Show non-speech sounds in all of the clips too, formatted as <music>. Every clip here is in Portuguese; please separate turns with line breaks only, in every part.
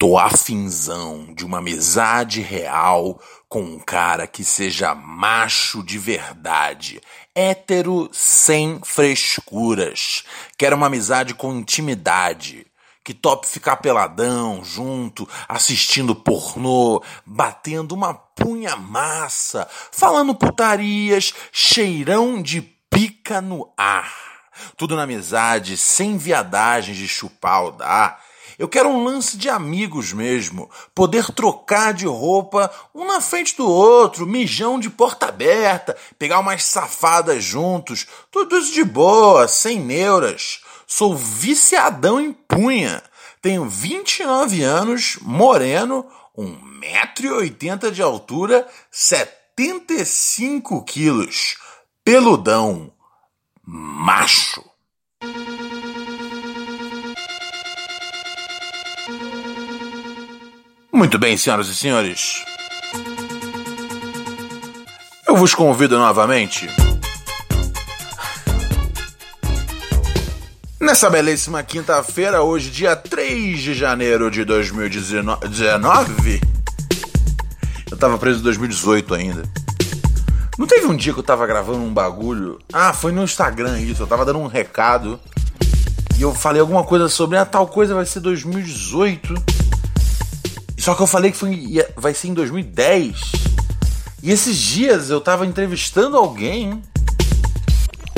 Tô afinzão de uma amizade real com um cara que seja macho de verdade, hétero sem frescuras. Quero uma amizade com intimidade, que tope ficar peladão junto, assistindo pornô, batendo uma punha massa, falando putarias, cheirão de pica no ar. Tudo na amizade, sem viadagens de chupar ou dar eu quero um lance de amigos mesmo. Poder trocar de roupa um na frente do outro, mijão de porta aberta, pegar umas safadas juntos. Tudo isso de boa, sem neuras. Sou viciadão em punha. Tenho 29 anos, moreno, 1,80m de altura, 75 quilos. Peludão. Macho. Muito bem, senhoras e senhores. Eu vos convido novamente. Nessa belíssima quinta-feira, hoje, dia 3 de janeiro de 2019. Eu tava preso em 2018 ainda. Não teve um dia que eu tava gravando um bagulho? Ah, foi no Instagram isso. Eu tava dando um recado. E eu falei alguma coisa sobre ah, tal coisa vai ser 2018. Só que eu falei que foi, vai ser em 2010. E esses dias eu tava entrevistando alguém.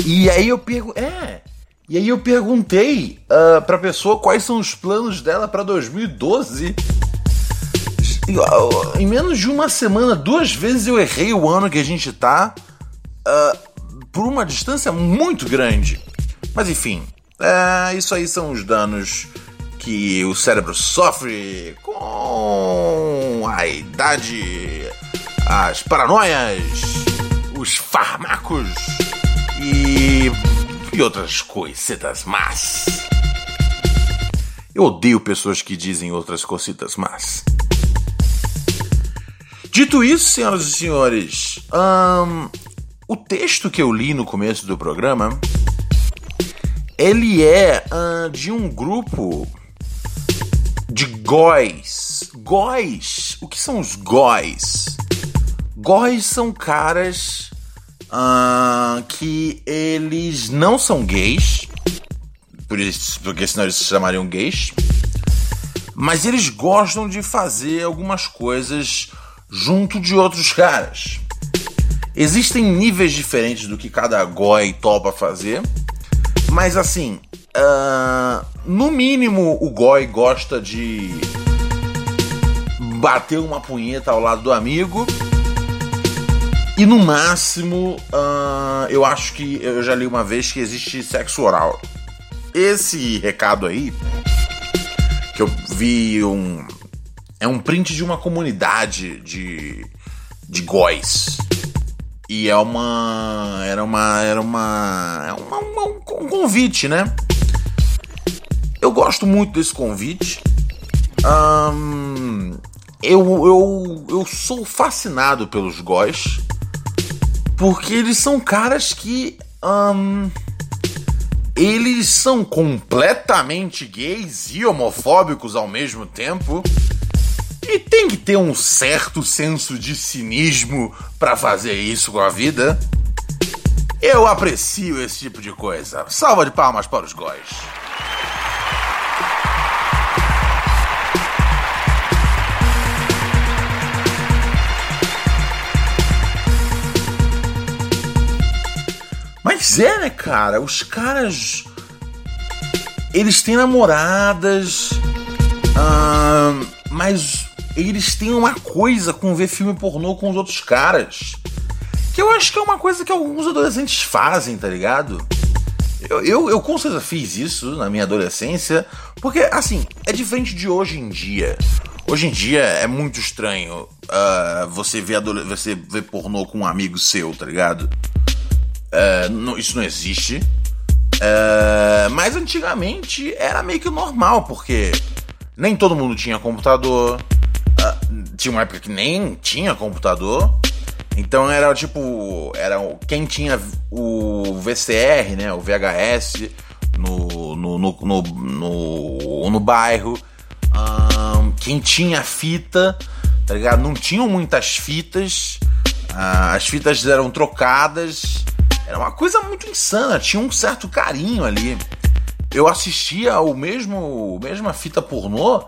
E aí eu pergunto. É. E aí eu perguntei uh, pra pessoa quais são os planos dela para 2012. Em menos de uma semana, duas vezes eu errei o ano que a gente tá. Uh, por uma distância muito grande. Mas enfim, uh, isso aí são os danos que o cérebro sofre com a idade, as paranoias, os fármacos e, e outras coisitas más. Eu odeio pessoas que dizem outras cositas más. Dito isso, senhoras e senhores, o texto que eu li no começo do programa ele é de um grupo de góis. Góis. O que são os góis? Góis são caras uh, que eles não são gays, por isso, porque senão eles se chamariam gays, mas eles gostam de fazer algumas coisas junto de outros caras. Existem níveis diferentes do que cada goi topa fazer, mas assim, Uh, no mínimo, o Goi gosta de bater uma punheta ao lado do amigo. E no máximo, uh, eu acho que eu já li uma vez que existe sexo oral. Esse recado aí, que eu vi um. É um print de uma comunidade de, de góis. E é uma. Era uma. Era uma. É uma, uma um convite, né? Eu gosto muito desse convite. Um, eu, eu, eu sou fascinado pelos góis. Porque eles são caras que. Um, eles são completamente gays e homofóbicos ao mesmo tempo. E tem que ter um certo senso de cinismo para fazer isso com a vida. Eu aprecio esse tipo de coisa. Salva de palmas para os góis. Pois é, né, cara? Os caras. Eles têm namoradas. Uh, mas eles têm uma coisa com ver filme pornô com os outros caras. Que eu acho que é uma coisa que alguns adolescentes fazem, tá ligado? Eu, eu, eu com certeza fiz isso na minha adolescência, porque, assim, é diferente de hoje em dia. Hoje em dia é muito estranho uh, você, ver você ver pornô com um amigo seu, tá ligado? Uh, não, isso não existe. Uh, mas antigamente era meio que normal, porque nem todo mundo tinha computador. tinha uma época que nem tinha computador. Então era tipo. Era quem tinha o VCR, né? O VHS no, no, no, no, no, no bairro. Um, quem tinha fita, tá ligado? Não tinham muitas fitas. Uh, as fitas eram trocadas. Era uma coisa muito insana, tinha um certo carinho ali. Eu assistia o mesmo mesma fita pornô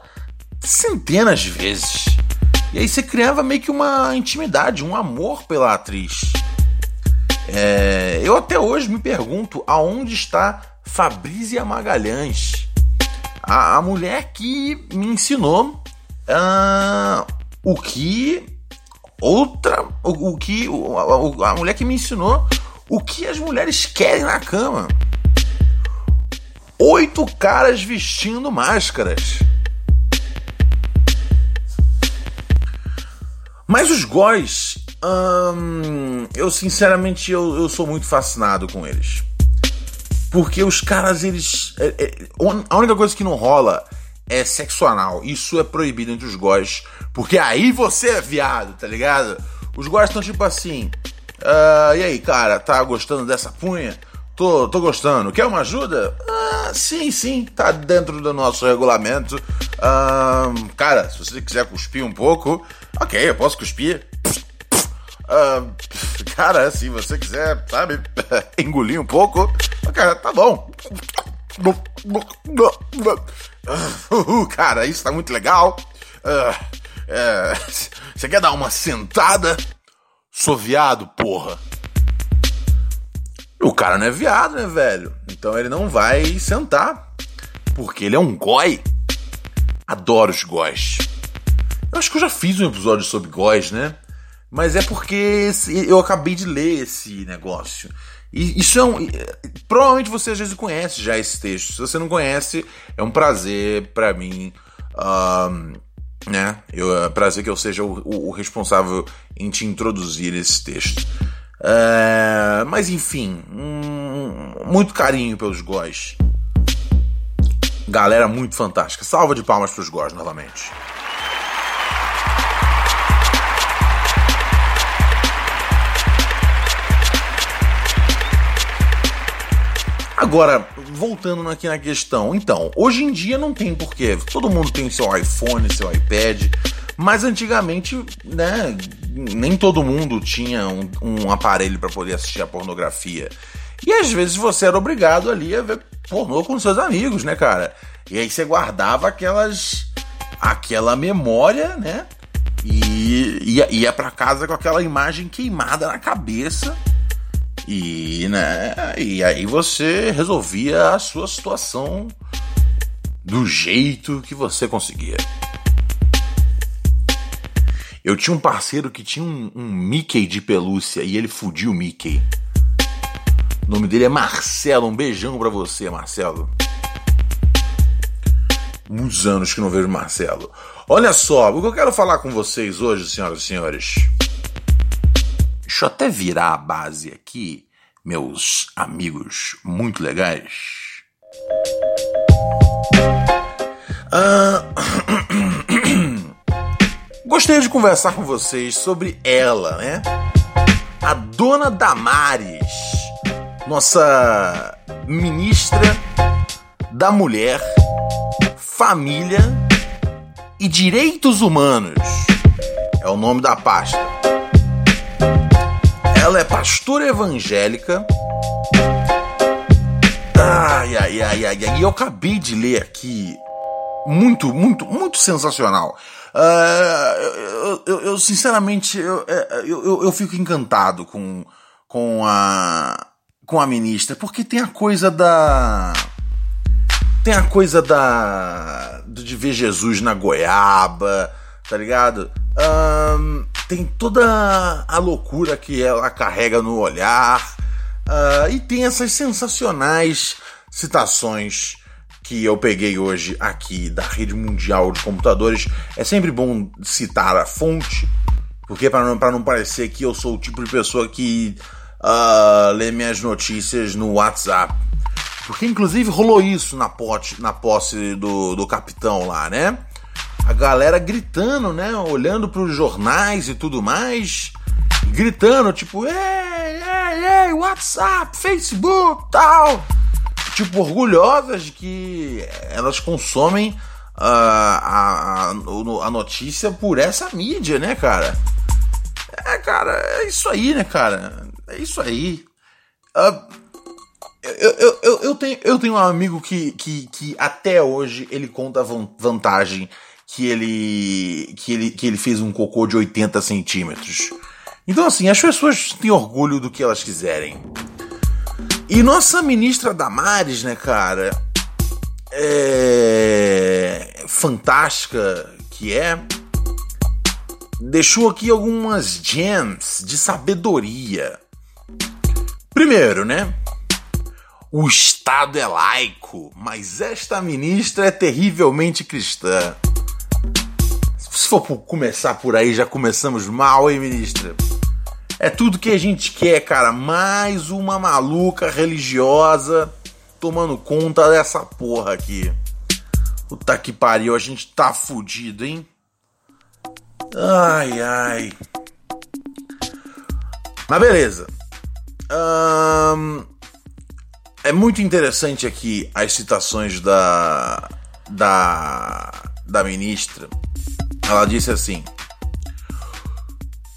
centenas de vezes. E aí você criava meio que uma intimidade, um amor pela atriz. É, eu até hoje me pergunto aonde está Fabrícia Magalhães, a, a mulher que me ensinou uh, o que outra, o, o que a, a mulher que me ensinou o que as mulheres querem na cama. Oito caras vestindo máscaras. Mas os góis, hum, eu sinceramente eu, eu sou muito fascinado com eles. Porque os caras, eles. É, é, a única coisa que não rola é sexo anal. Isso é proibido entre os góis. Porque aí você é viado, tá ligado? Os góis estão tipo assim. Uh, e aí, cara, tá gostando dessa punha? Tô, tô gostando. Quer uma ajuda? Ah, sim, sim, tá dentro do nosso regulamento. Uh, cara, se você quiser cuspir um pouco, ok, eu posso cuspir. Uh, cara, se você quiser, sabe, <laughs> engolir um pouco, cara, tá bom. Uh, <laughs> cara, isso tá muito legal. Uh, você quer dar uma sentada? Sou viado, porra. O cara não é viado, né, velho? Então ele não vai sentar. Porque ele é um goi. Adoro os góis. Eu acho que eu já fiz um episódio sobre góis, né? Mas é porque eu acabei de ler esse negócio. E isso é um. Provavelmente você às vezes conhece já esse texto. Se você não conhece, é um prazer para mim. Um, né? Eu, é prazer que eu seja o, o, o responsável em te introduzir esse texto. É, mas enfim, um, muito carinho pelos góis. Galera muito fantástica. Salva de palmas pros góis novamente. Agora, voltando aqui na questão, então, hoje em dia não tem porquê. Todo mundo tem seu iPhone, seu iPad, mas antigamente, né, nem todo mundo tinha um, um aparelho para poder assistir a pornografia. E às vezes você era obrigado ali a ver pornô com seus amigos, né, cara? E aí você guardava aquelas. aquela memória, né? E ia, ia para casa com aquela imagem queimada na cabeça. E, né, e aí você resolvia a sua situação do jeito que você conseguia. Eu tinha um parceiro que tinha um, um Mickey de pelúcia e ele fudiu o Mickey. O nome dele é Marcelo. Um beijão para você, Marcelo. Muitos anos que não vejo Marcelo. Olha só, o que eu quero falar com vocês hoje, senhoras e senhores. Deixa eu até virar a base aqui, meus amigos muito legais. Ah, <coughs> Gostaria de conversar com vocês sobre ela, né? A dona Damares, nossa ministra da Mulher, Família e Direitos Humanos. É o nome da pasta. Ela é pastora evangélica. Ai, ai, ai, ai, ai. E eu acabei de ler aqui. Muito, muito, muito sensacional. Uh, eu, eu, eu, sinceramente, eu, é, eu, eu, eu, fico encantado com, com a, com a ministra, porque tem a coisa da. Tem a coisa da. de ver Jesus na goiaba, tá ligado? Um, tem toda a loucura que ela carrega no olhar. Uh, e tem essas sensacionais citações que eu peguei hoje aqui da rede mundial de computadores. É sempre bom citar a fonte, porque para não, não parecer que eu sou o tipo de pessoa que uh, lê minhas notícias no WhatsApp. Porque inclusive rolou isso na, pote, na posse do, do capitão lá, né? A galera gritando, né? Olhando para os jornais e tudo mais. Gritando, tipo, ei, ei, ei, WhatsApp, Facebook, tal tipo, orgulhosas de que elas consomem uh, a, a, a notícia por essa mídia, né, cara? É, cara, é isso aí, né, cara? É isso aí. Uh, eu, eu, eu, eu, tenho, eu tenho um amigo que, que, que até hoje ele conta vantagem que ele, que, ele, que ele fez um cocô de 80 centímetros. Então, assim, as pessoas têm orgulho do que elas quiserem. E nossa ministra Damares, né, cara? É. fantástica que é. Deixou aqui algumas gems de sabedoria. Primeiro, né? O Estado é laico, mas esta ministra é terrivelmente cristã. Se for começar por aí, já começamos mal, hein, ministra? É tudo que a gente quer, cara. Mais uma maluca religiosa tomando conta dessa porra aqui. Puta que pariu, a gente tá fudido, hein? Ai, ai. Mas beleza. é muito interessante aqui as citações da, da, da ministra. Ela disse assim: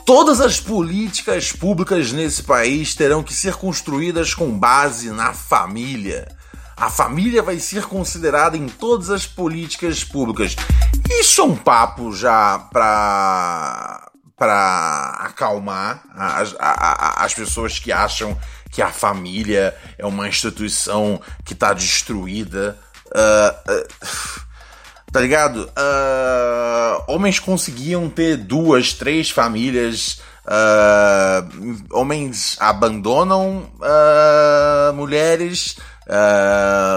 Todas as políticas públicas nesse país terão que ser construídas com base na família. A família vai ser considerada em todas as políticas públicas. Isso é um papo já para para acalmar as, as pessoas que acham que a família é uma instituição que está destruída. Uh, uh, tá ligado? Uh, homens conseguiam ter duas, três famílias. Uh, homens abandonam uh, mulheres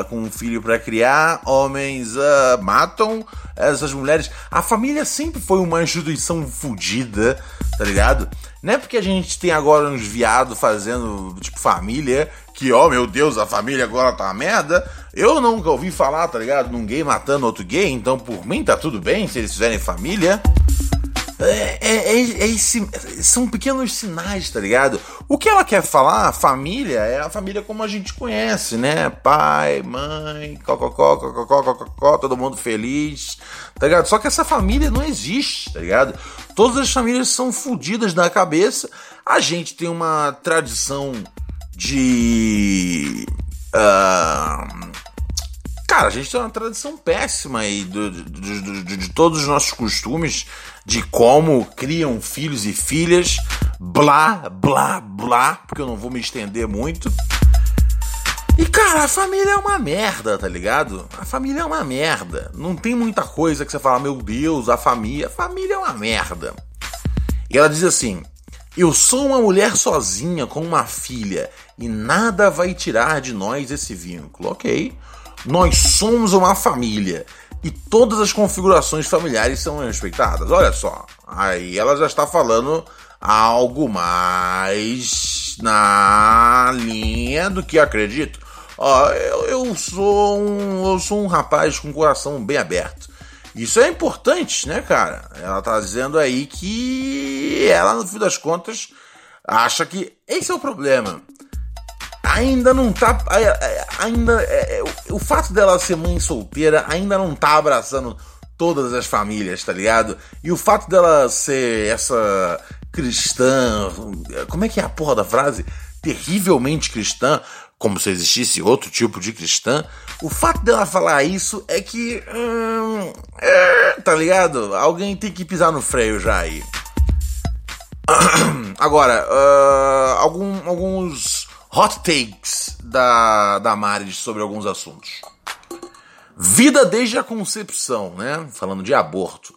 com um filho para criar, homens matam essas mulheres. A família sempre foi uma instituição fodida, tá ligado? Não é porque a gente tem agora uns viados fazendo, tipo, família, que, ó, oh, meu Deus, a família agora tá uma merda. Eu nunca ouvi falar, tá ligado? Num gay matando outro gay, então por mim tá tudo bem se eles fizerem família. É, é, é, é esse, são pequenos sinais, tá ligado? O que ela quer falar, família, é a família como a gente conhece, né? Pai, mãe, cococó, cococó, cococó, todo mundo feliz, tá ligado? Só que essa família não existe, tá ligado? Todas as famílias são fodidas da cabeça. A gente tem uma tradição de. Uh, cara, a gente tem uma tradição péssima aí de, de, de, de, todos os nossos costumes, de como criam filhos e filhas, blá, blá, blá, porque eu não vou me estender muito. E cara, a família é uma merda, tá ligado? A família é uma merda. Não tem muita coisa que você fala, meu Deus, a família. A família é uma merda. E ela diz assim: Eu sou uma mulher sozinha com uma filha e nada vai tirar de nós esse vínculo. Ok. Nós somos uma família e todas as configurações familiares são respeitadas. Olha só, aí ela já está falando algo mais na linha do que acredito. Ó, eu, eu sou um, eu sou um rapaz com coração bem aberto. Isso é importante, né, cara? Ela tá dizendo aí que ela, no fim das contas, acha que esse é o problema ainda não tá. Ainda. É, é, o fato dela ser mãe solteira ainda não tá abraçando todas as famílias, tá ligado? E o fato dela ser essa cristã. Como é que é a porra da frase? Terrivelmente cristã, como se existisse outro tipo de cristã. O fato dela falar isso é que. Hum, é, tá ligado? Alguém tem que pisar no freio já aí. <clears throat> Agora, uh, algum, alguns hot takes da, da Maris sobre alguns assuntos. Vida desde a concepção, né? Falando de aborto.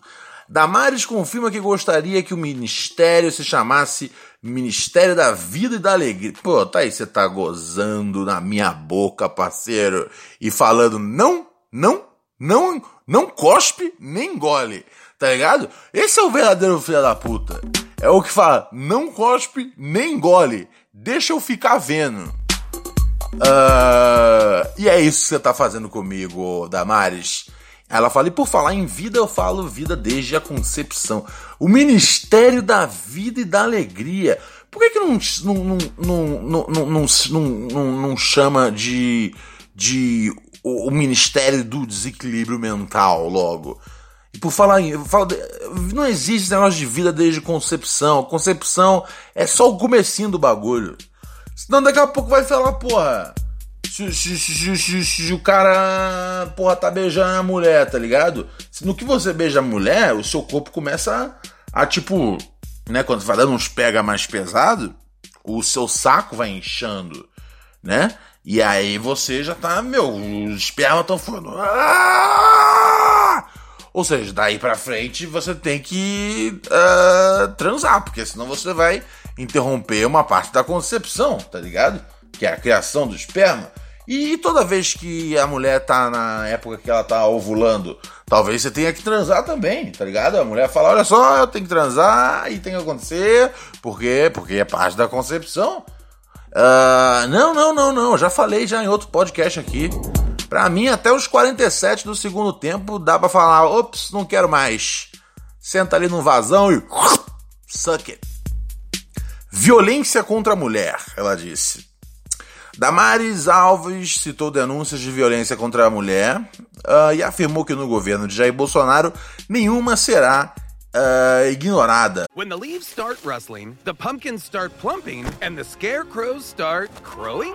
Damares confirma que gostaria que o ministério se chamasse Ministério da Vida e da Alegria. Pô, tá aí, você tá gozando na minha boca, parceiro, e falando não, não, não, não cospe nem engole, tá ligado? Esse é o verdadeiro filho da puta. É o que fala, não cospe nem engole, deixa eu ficar vendo. Uh, e é isso que você tá fazendo comigo, Damares. Ela fala, e por falar em vida, eu falo vida desde a concepção. O Ministério da Vida e da Alegria. Por que, que não, não, não, não, não, não, não, chama de, de o, o, Ministério do Desequilíbrio Mental logo? E por falar em. Falo, não existe negócio de vida desde concepção. Concepção é só o comecinho do bagulho. Senão daqui a pouco vai falar, porra. Se, se, se, se, o cara, porra, tá beijando a mulher, tá ligado? No que você beija a mulher, o seu corpo começa a, a tipo, né? Quando vai dando uns pega mais pesado, o seu saco vai inchando, né? E aí você já tá, meu, os espermas estão falando. Ah! Ou seja, daí pra frente você tem que uh, transar, porque senão você vai interromper uma parte da concepção, tá ligado? Que é a criação do esperma. E toda vez que a mulher tá na época que ela tá ovulando, talvez você tenha que transar também, tá ligado? A mulher fala: olha só, eu tenho que transar e tem que acontecer, por quê? Porque é parte da concepção. Uh, não, não, não, não. Já falei já em outro podcast aqui. Pra mim, até os 47 do segundo tempo, dá pra falar: ops, não quero mais. Senta ali no vazão e. <laughs> Suck it. Violência contra a mulher, ela disse. Damares Alves citou denúncias de violência contra a mulher uh, e afirmou que no governo de Jair Bolsonaro nenhuma será uh, ignorada.
When the leaves start rustling, the pumpkins start plumping, and the scarecrows start crowing?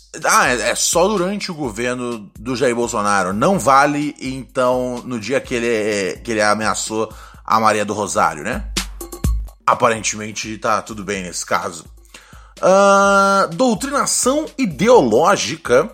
Ah, é, é só durante o governo do Jair Bolsonaro. Não vale, então, no dia que ele, que ele ameaçou a Maria do Rosário, né? Aparentemente tá tudo bem nesse caso. Uh, doutrinação ideológica.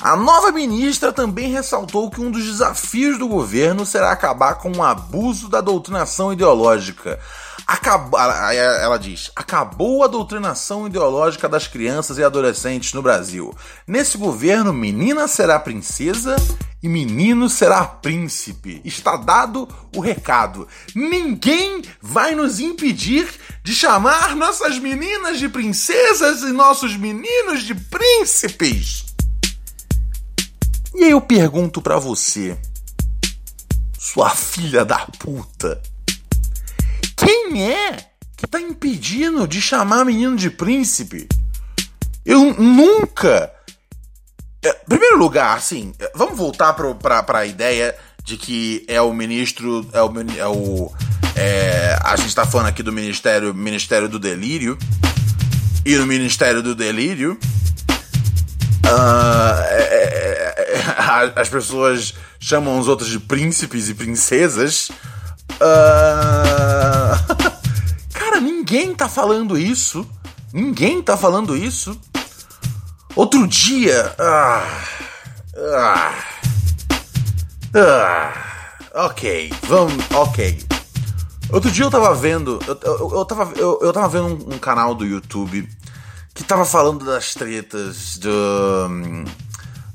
A nova ministra também ressaltou que um dos desafios do governo será acabar com o abuso da doutrinação ideológica. Acabou, ela diz: acabou a doutrinação ideológica das crianças e adolescentes no Brasil. Nesse governo, menina será princesa e menino será príncipe. Está dado o recado. Ninguém vai nos impedir de chamar nossas meninas de princesas e nossos meninos de príncipes. E aí eu pergunto para você, sua filha da puta. Quem é que tá impedindo de chamar menino de príncipe? Eu nunca. É, primeiro lugar, assim, vamos voltar pro, pra, pra ideia de que é o ministro. É o. É o é, a gente tá falando aqui do Ministério, Ministério do Delírio. E no Ministério do Delírio. Uh, é, <laughs> as pessoas chamam os outros de príncipes e princesas. Uh... <laughs> Cara, ninguém tá falando isso. Ninguém tá falando isso. Outro dia. Ah, ah, ah, ok, vamos. Ok. Outro dia eu tava vendo. Eu, eu, eu tava, eu, eu tava vendo um, um, canal do YouTube que tava falando das tretas do.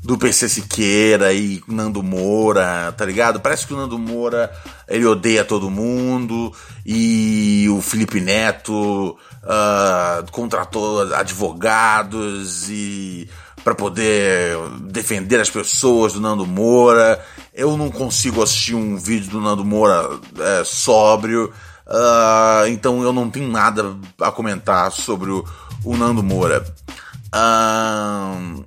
Do PC Siqueira e Nando Moura, tá ligado? Parece que o Nando Moura ele odeia todo mundo e o Felipe Neto uh, contratou advogados e para poder defender as pessoas do Nando Moura. Eu não consigo assistir um vídeo do Nando Moura é, sóbrio, uh, então eu não tenho nada a comentar sobre o, o Nando Moura. Uh,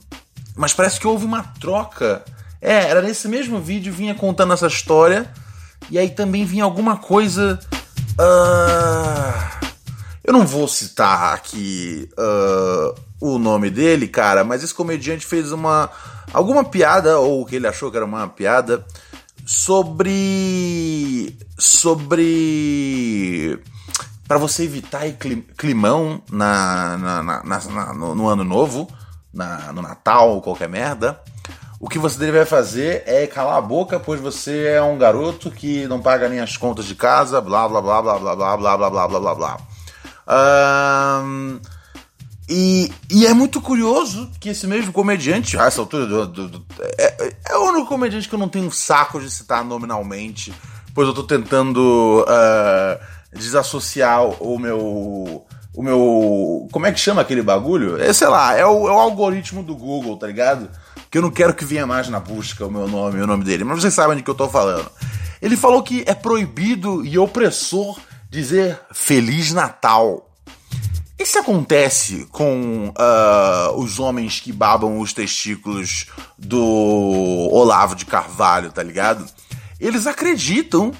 mas parece que houve uma troca. É, era nesse mesmo vídeo, vinha contando essa história. E aí também vinha alguma coisa. Uh, eu não vou citar aqui uh, o nome dele, cara, mas esse comediante fez uma. alguma piada, ou o que ele achou que era uma piada, sobre. sobre. para você evitar climão na, na, na, no, no, ano novo, na, no Natal, qualquer merda. O que você deve fazer é calar a boca, pois você é um garoto que não paga nem as contas de casa, blá blá blá blá blá blá blá blá blá blá blá blá. Um, e, e é muito curioso que esse mesmo comediante, a essa altura, do, do, do, é, é, o único comediante que eu não tenho um saco de citar nominalmente, pois eu tô tentando uh, desassociar o meu. O meu. Como é que chama aquele bagulho? É, sei lá, é o, é o algoritmo do Google, tá ligado? Que eu não quero que venha mais na busca o meu nome, o nome dele, mas vocês sabem de que eu tô falando. Ele falou que é proibido e opressor dizer Feliz Natal isso acontece com uh, os homens que babam os testículos do Olavo de Carvalho, tá ligado? Eles acreditam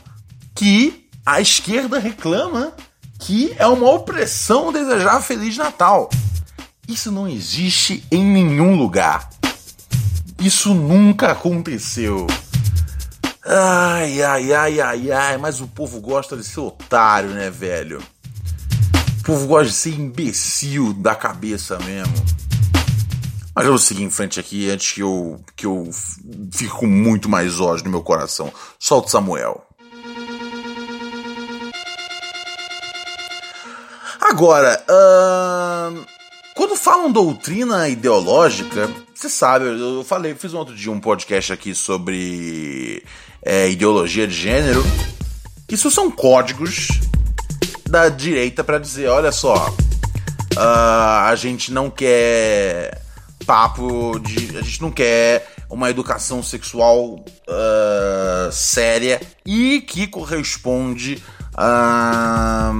que a esquerda reclama que é uma opressão desejar Feliz Natal. Isso não existe em nenhum lugar. Isso nunca aconteceu. Ai, ai, ai, ai, ai, mas o povo gosta de ser otário, né, velho? povo gosta de ser imbecil da cabeça mesmo. Mas eu vou seguir em frente aqui antes que eu, que eu fique com muito mais ódio no meu coração. Solta Samuel. Agora, quando falam doutrina ideológica, você sabe, eu falei, fiz um outro dia um podcast aqui sobre é, ideologia de gênero. Isso são códigos da direita para dizer: olha só, uh, a gente não quer papo de. A gente não quer uma educação sexual uh, séria e que corresponde à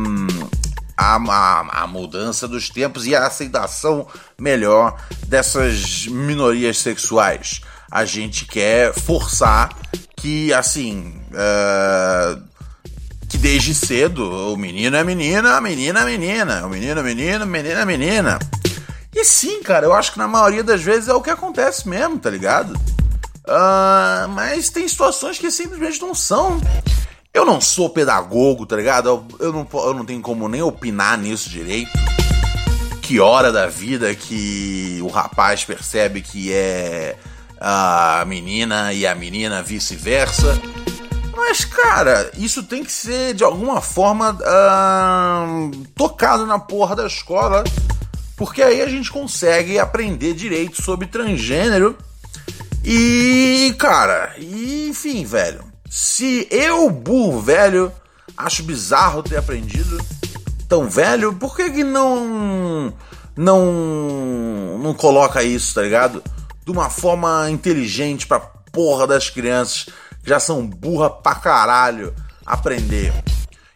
a, a, mudança dos tempos e a aceitação melhor dessas minorias sexuais. A gente quer forçar que, assim, uh, que desde cedo o menino é menina, a menina é menina, o menino é menino, a menina é menina. E sim, cara, eu acho que na maioria das vezes é o que acontece mesmo, tá ligado? Uh, mas tem situações que simplesmente não são. Eu não sou pedagogo, tá ligado? Eu, eu, não, eu não tenho como nem opinar nisso direito. Que hora da vida que o rapaz percebe que é a menina e a menina vice-versa. Mas, cara, isso tem que ser de alguma forma tocado na porra da escola, porque aí a gente consegue aprender direito sobre transgênero. E, cara, e, enfim, velho. Se eu, burro velho, acho bizarro ter aprendido tão velho, por que, que não. Não. Não coloca isso, tá ligado? De uma forma inteligente pra porra das crianças já são burra pra caralho aprender.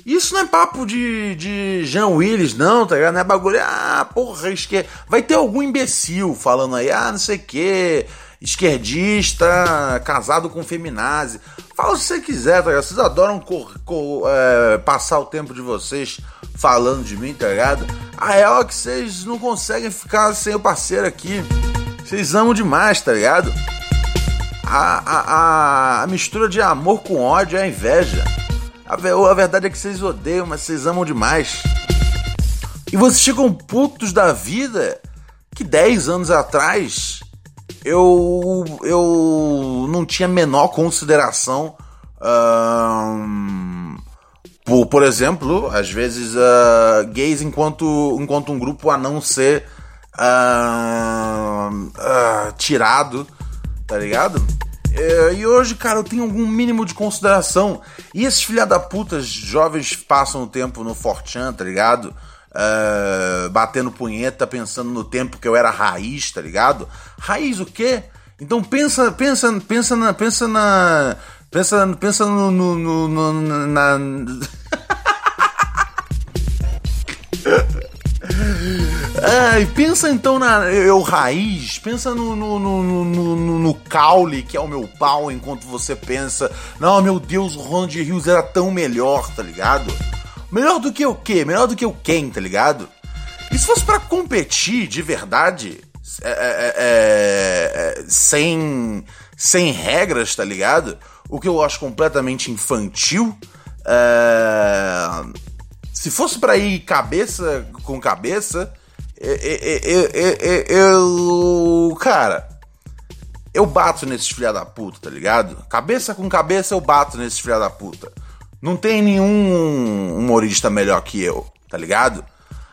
Isso não é papo de, de Jean Willis, não, tá ligado? Não é bagulho, ah, porra, esquer... vai ter algum imbecil falando aí, ah, não sei o que, esquerdista, casado com feminazi. Fala o que você quiser, tá ligado? Vocês adoram é, passar o tempo de vocês falando de mim, tá ligado? A real é que vocês não conseguem ficar sem o parceiro aqui. Vocês amam demais, tá ligado? a, a, a, mistura de amor com ódio é a inveja. A, a verdade é que vocês odeiam, mas vocês amam demais. E vocês ficam putos da vida que 10 anos atrás eu, eu não tinha menor consideração. por, por exemplo, às vezes uh, gays enquanto, enquanto um grupo a não ser uh, uh, tirado tá ligado? É, e hoje, cara, eu tenho algum mínimo de consideração. E esses filha da puta jovens passam o tempo no Fortran, tá ligado? Uh, batendo punheta, pensando no tempo que eu era raiz, tá ligado? Raiz o quê? Então pensa, pensa, pensa na, pensa na, pensa, pensa no, no, no, no na É, <laughs> pensa então na eu raiz, pensa no, no, no, no, no caule que é o meu pau, enquanto você pensa, não, meu Deus, o Ronald Rios era tão melhor, tá ligado? Melhor do que o quê? Melhor do que o quem, tá ligado? E se fosse para competir de verdade, é, é, é, é, sem, sem regras, tá ligado? O que eu acho completamente infantil. É, se fosse para ir cabeça com cabeça, eu, Cara, eu bato nesses filha da puta, tá ligado? Cabeça com cabeça eu bato nesses filha da puta. Não tem nenhum humorista melhor que eu, tá ligado?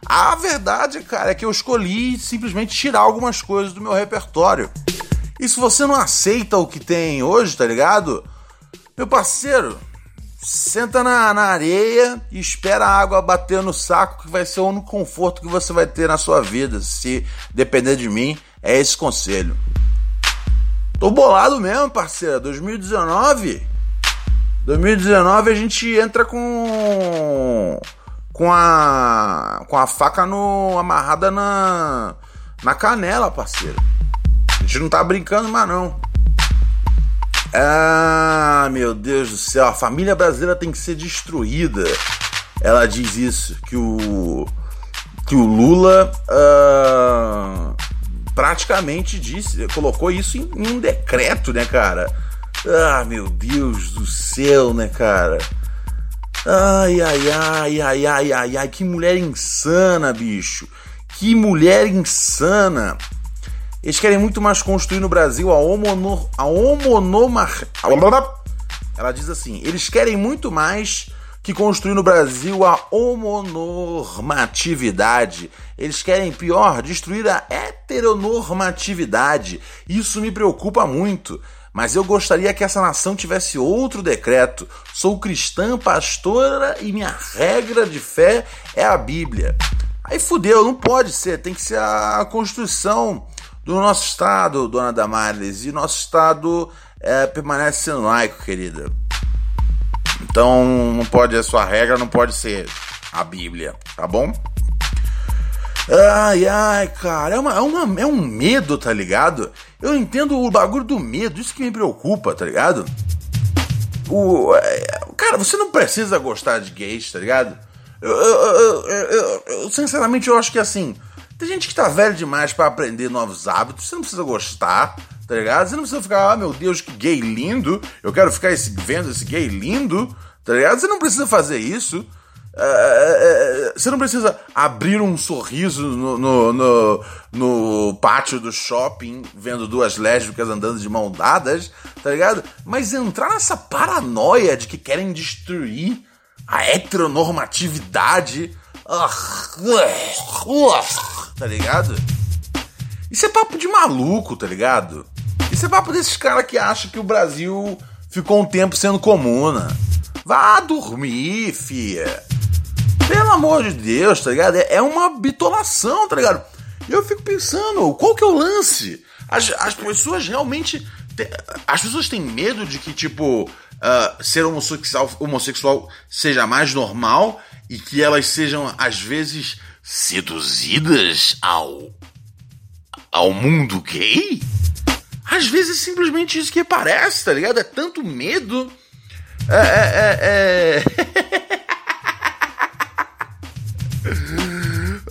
A verdade, cara, é que eu escolhi simplesmente tirar algumas coisas do meu repertório. E se você não aceita o que tem hoje, tá ligado? Meu parceiro, Senta na, na areia e espera a água bater no saco, que vai ser o único conforto que você vai ter na sua vida. Se depender de mim, é esse conselho. Tô bolado mesmo, parceiro. 2019. 2019 a gente entra com com a com a faca no amarrada na na canela, parceiro. A gente não tá brincando mais não. Ah, meu Deus do céu, a família brasileira tem que ser destruída. Ela diz isso, que o que o Lula uh, praticamente disse, colocou isso em, em, um decreto, né, cara? Ah, meu Deus do céu, né, cara? Ai, ai, ai, ai, ai, ai, ai, que mulher insana, bicho. Que mulher insana. Eles querem muito mais construir no Brasil a, homonor, a homonomar... Ela diz assim: eles querem muito mais que construir no Brasil a homonormatividade. Eles querem, pior, destruir a heteronormatividade. Isso me preocupa muito. Mas eu gostaria que essa nação tivesse outro decreto. Sou cristã, pastora e minha regra de fé é a Bíblia. Aí fudeu, não pode ser, tem que ser a Constituição do nosso Estado, dona Damares, e nosso Estado é, permanece sendo laico, querida. Então, não pode, a sua regra não pode ser a Bíblia, tá bom? Ai, ai, cara, é, uma, é, uma, é um medo, tá ligado? Eu entendo o bagulho do medo, isso que me preocupa, tá ligado? O, é, cara, você não precisa gostar de gays, tá ligado? Eu, eu, eu, eu, sinceramente, eu acho que assim, tem gente que tá velho demais para aprender novos hábitos, você não precisa gostar, tá ligado? Você não precisa ficar, ah, meu Deus, que gay lindo, eu quero ficar esse, vendo esse gay lindo, tá ligado? Você não precisa fazer isso. Uh, você não precisa abrir um sorriso no, no, no, no, pátio do shopping vendo duas lésbicas andando de mão dadas, tá ligado? Mas entrar nessa paranoia de que querem destruir a heteronormatividade Tá ligado? Isso é papo de maluco, tá ligado? Isso é papo desses caras que acham que o Brasil ficou um tempo sendo comuna. Vá dormir, fia. Pelo amor de Deus, tá ligado? É, é uma bitolação, tá ligado? E eu fico pensando, qual que é o lance? As, as pessoas realmente. As pessoas têm medo de que, tipo, uh, ser homossexual, homossexual seja mais normal e que elas sejam às vezes seduzidas ao ao mundo gay? Às vezes simplesmente isso que parece, tá ligado? É tanto medo. É. é, é, é... <laughs>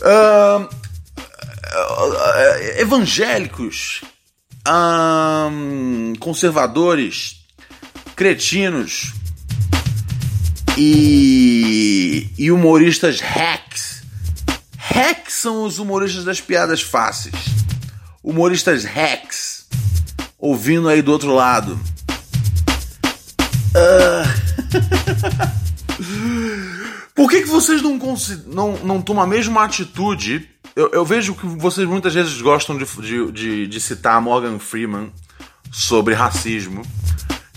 uh, evangélicos, conservadores, cretinos, e, e humoristas hacks. Hacks são os humoristas das piadas fáceis. Humoristas hacks. Ouvindo aí do outro lado. Uh... Por que, que vocês não, não, não tomam a mesma atitude? Eu, eu, vejo que vocês muitas vezes gostam de, de, de, de citar Morgan Freeman sobre racismo.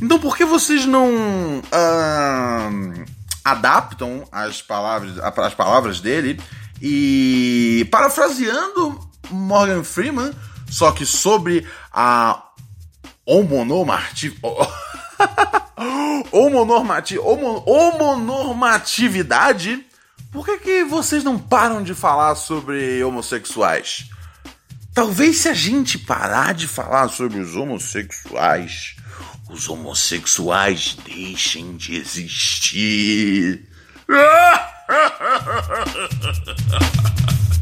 Então por que vocês não uh, adaptam as palavras, as palavras dele e parafraseando Morgan Freeman, só que sobre a homonormatividade. <laughs> homonormati homonormatividade, por que, que vocês não param de falar sobre homossexuais? Talvez se a gente parar de falar sobre os homossexuais, os homossexuais deixem de existir. <laughs>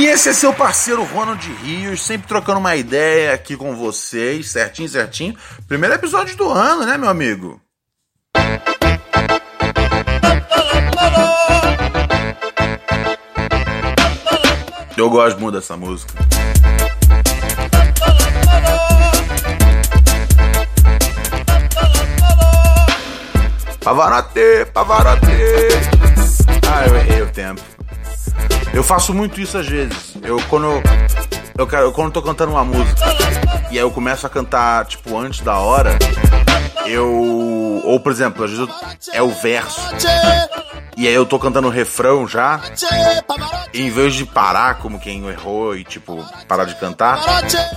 E esse é seu parceiro Ronald Rios, sempre trocando uma ideia aqui com vocês, certinho, certinho. Primeiro episódio do ano, né, meu amigo? Eu gosto muito dessa música. Pavarotti, Pavarotti. Ah, eu errei o tempo. Eu faço muito isso às vezes. Eu quando eu, quero, quando eu tô cantando uma música e aí eu começo a cantar tipo antes da hora, eu ou por exemplo, às vezes eu, é o verso. E aí eu tô cantando o refrão já. Em vez de parar como quem errou e tipo parar de cantar,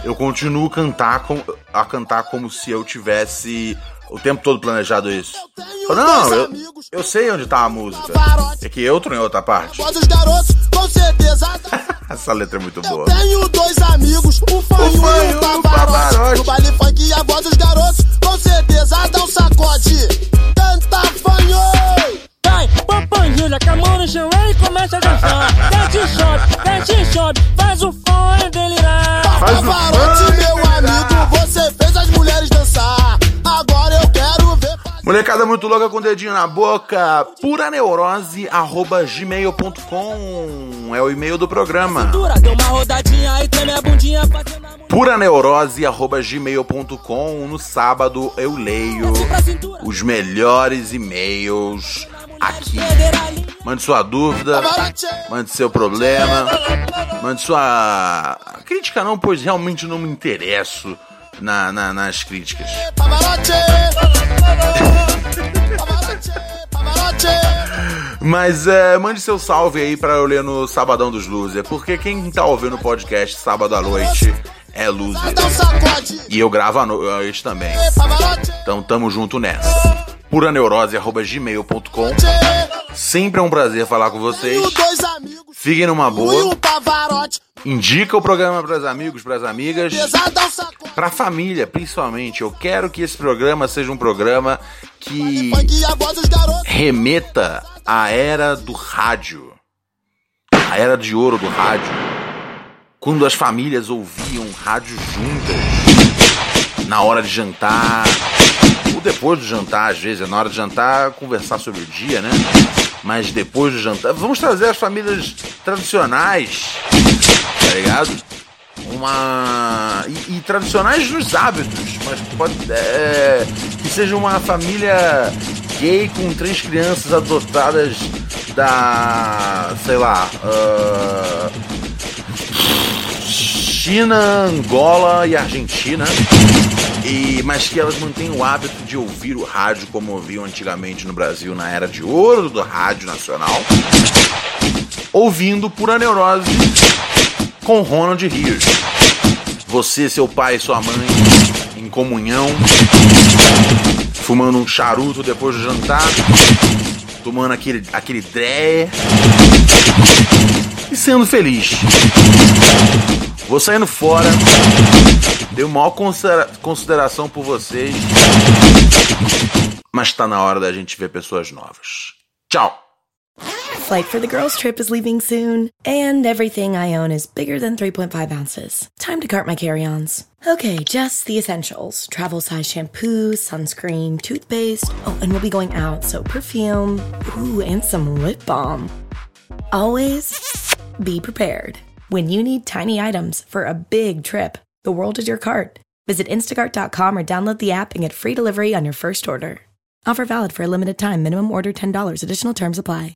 eu continuo cantar com, a cantar como se eu tivesse o tempo todo planejado isso. Não, eu, eu sei onde tá a música. É que eu tô em outra parte. <laughs> Essa letra é muito boa.
Eu tenho dois amigos, o fanho e o Pavarotti. No baile funk a voz dos garotos, com certeza dá um sacode. Canta fanho!
Vai, papanhilha, com a mão no chão e começa a dançar. Desce, sobe, desce, sobe, faz o fone
Molecada muito louca com o dedinho na boca, pura neurose, arroba gmail.com é o e-mail do programa. Pura neurose, arroba gmail.com no sábado eu leio os melhores e-mails aqui. Mande sua dúvida, mande seu problema, mande sua crítica não, pois realmente não me interesso na, na- nas críticas. Mas é, mande seu salve aí pra eu ler no Sabadão dos Loser, porque quem tá ouvindo o podcast sábado à noite é loser. E eu gravo à noite também.
Pavarotti!
Então tamo junto nessa. puraneurose.gmail.com Sempre é um prazer falar com vocês. Fiquem numa boa. Indica o programa pras amigos, pras amigas.
Pesado dá um sacode.
Pra família, principalmente. Eu quero que esse programa seja um programa que
a
remeta à era do rádio. A era de ouro do rádio. Quando as famílias ouviam rádio juntas. Na hora de jantar. Depois do jantar, às vezes. Na hora de jantar, conversar sobre o dia, né? Mas depois do jantar. Vamos trazer as famílias tradicionais. Tá ligado? Uma. E, e tradicionais nos hábitos, mas pode. É, que seja uma família gay com três crianças adotadas da. sei lá. ah, China, Angola e Argentina. E, mas que elas mantêm o hábito de ouvir o rádio como ouviam antigamente no Brasil na era de ouro do rádio nacional. Ouvindo pura neurose com Ronald Rios. Você, seu pai e sua mãe em comunhão, fumando um charuto depois do jantar, tomando aquele, aquele dreyer e sendo feliz. Vou saindo fora, dei maior considera- consideração por vocês, mas tá na hora da gente ver pessoas novas. Tchau!
Flight for the girls' trip is leaving soon, and everything I own is bigger than 3.5 ounces. Time to cart my carry ons. Okay, just the essentials travel size shampoo, sunscreen, toothpaste. Oh, and we'll be going out, so perfume. Ooh, and some lip balm. Always be prepared. When you need tiny items for a big trip, the world is your cart. Visit instacart.com or download the app and get free delivery on your first order. Offer valid for a limited time. Minimum order $10. Additional terms apply.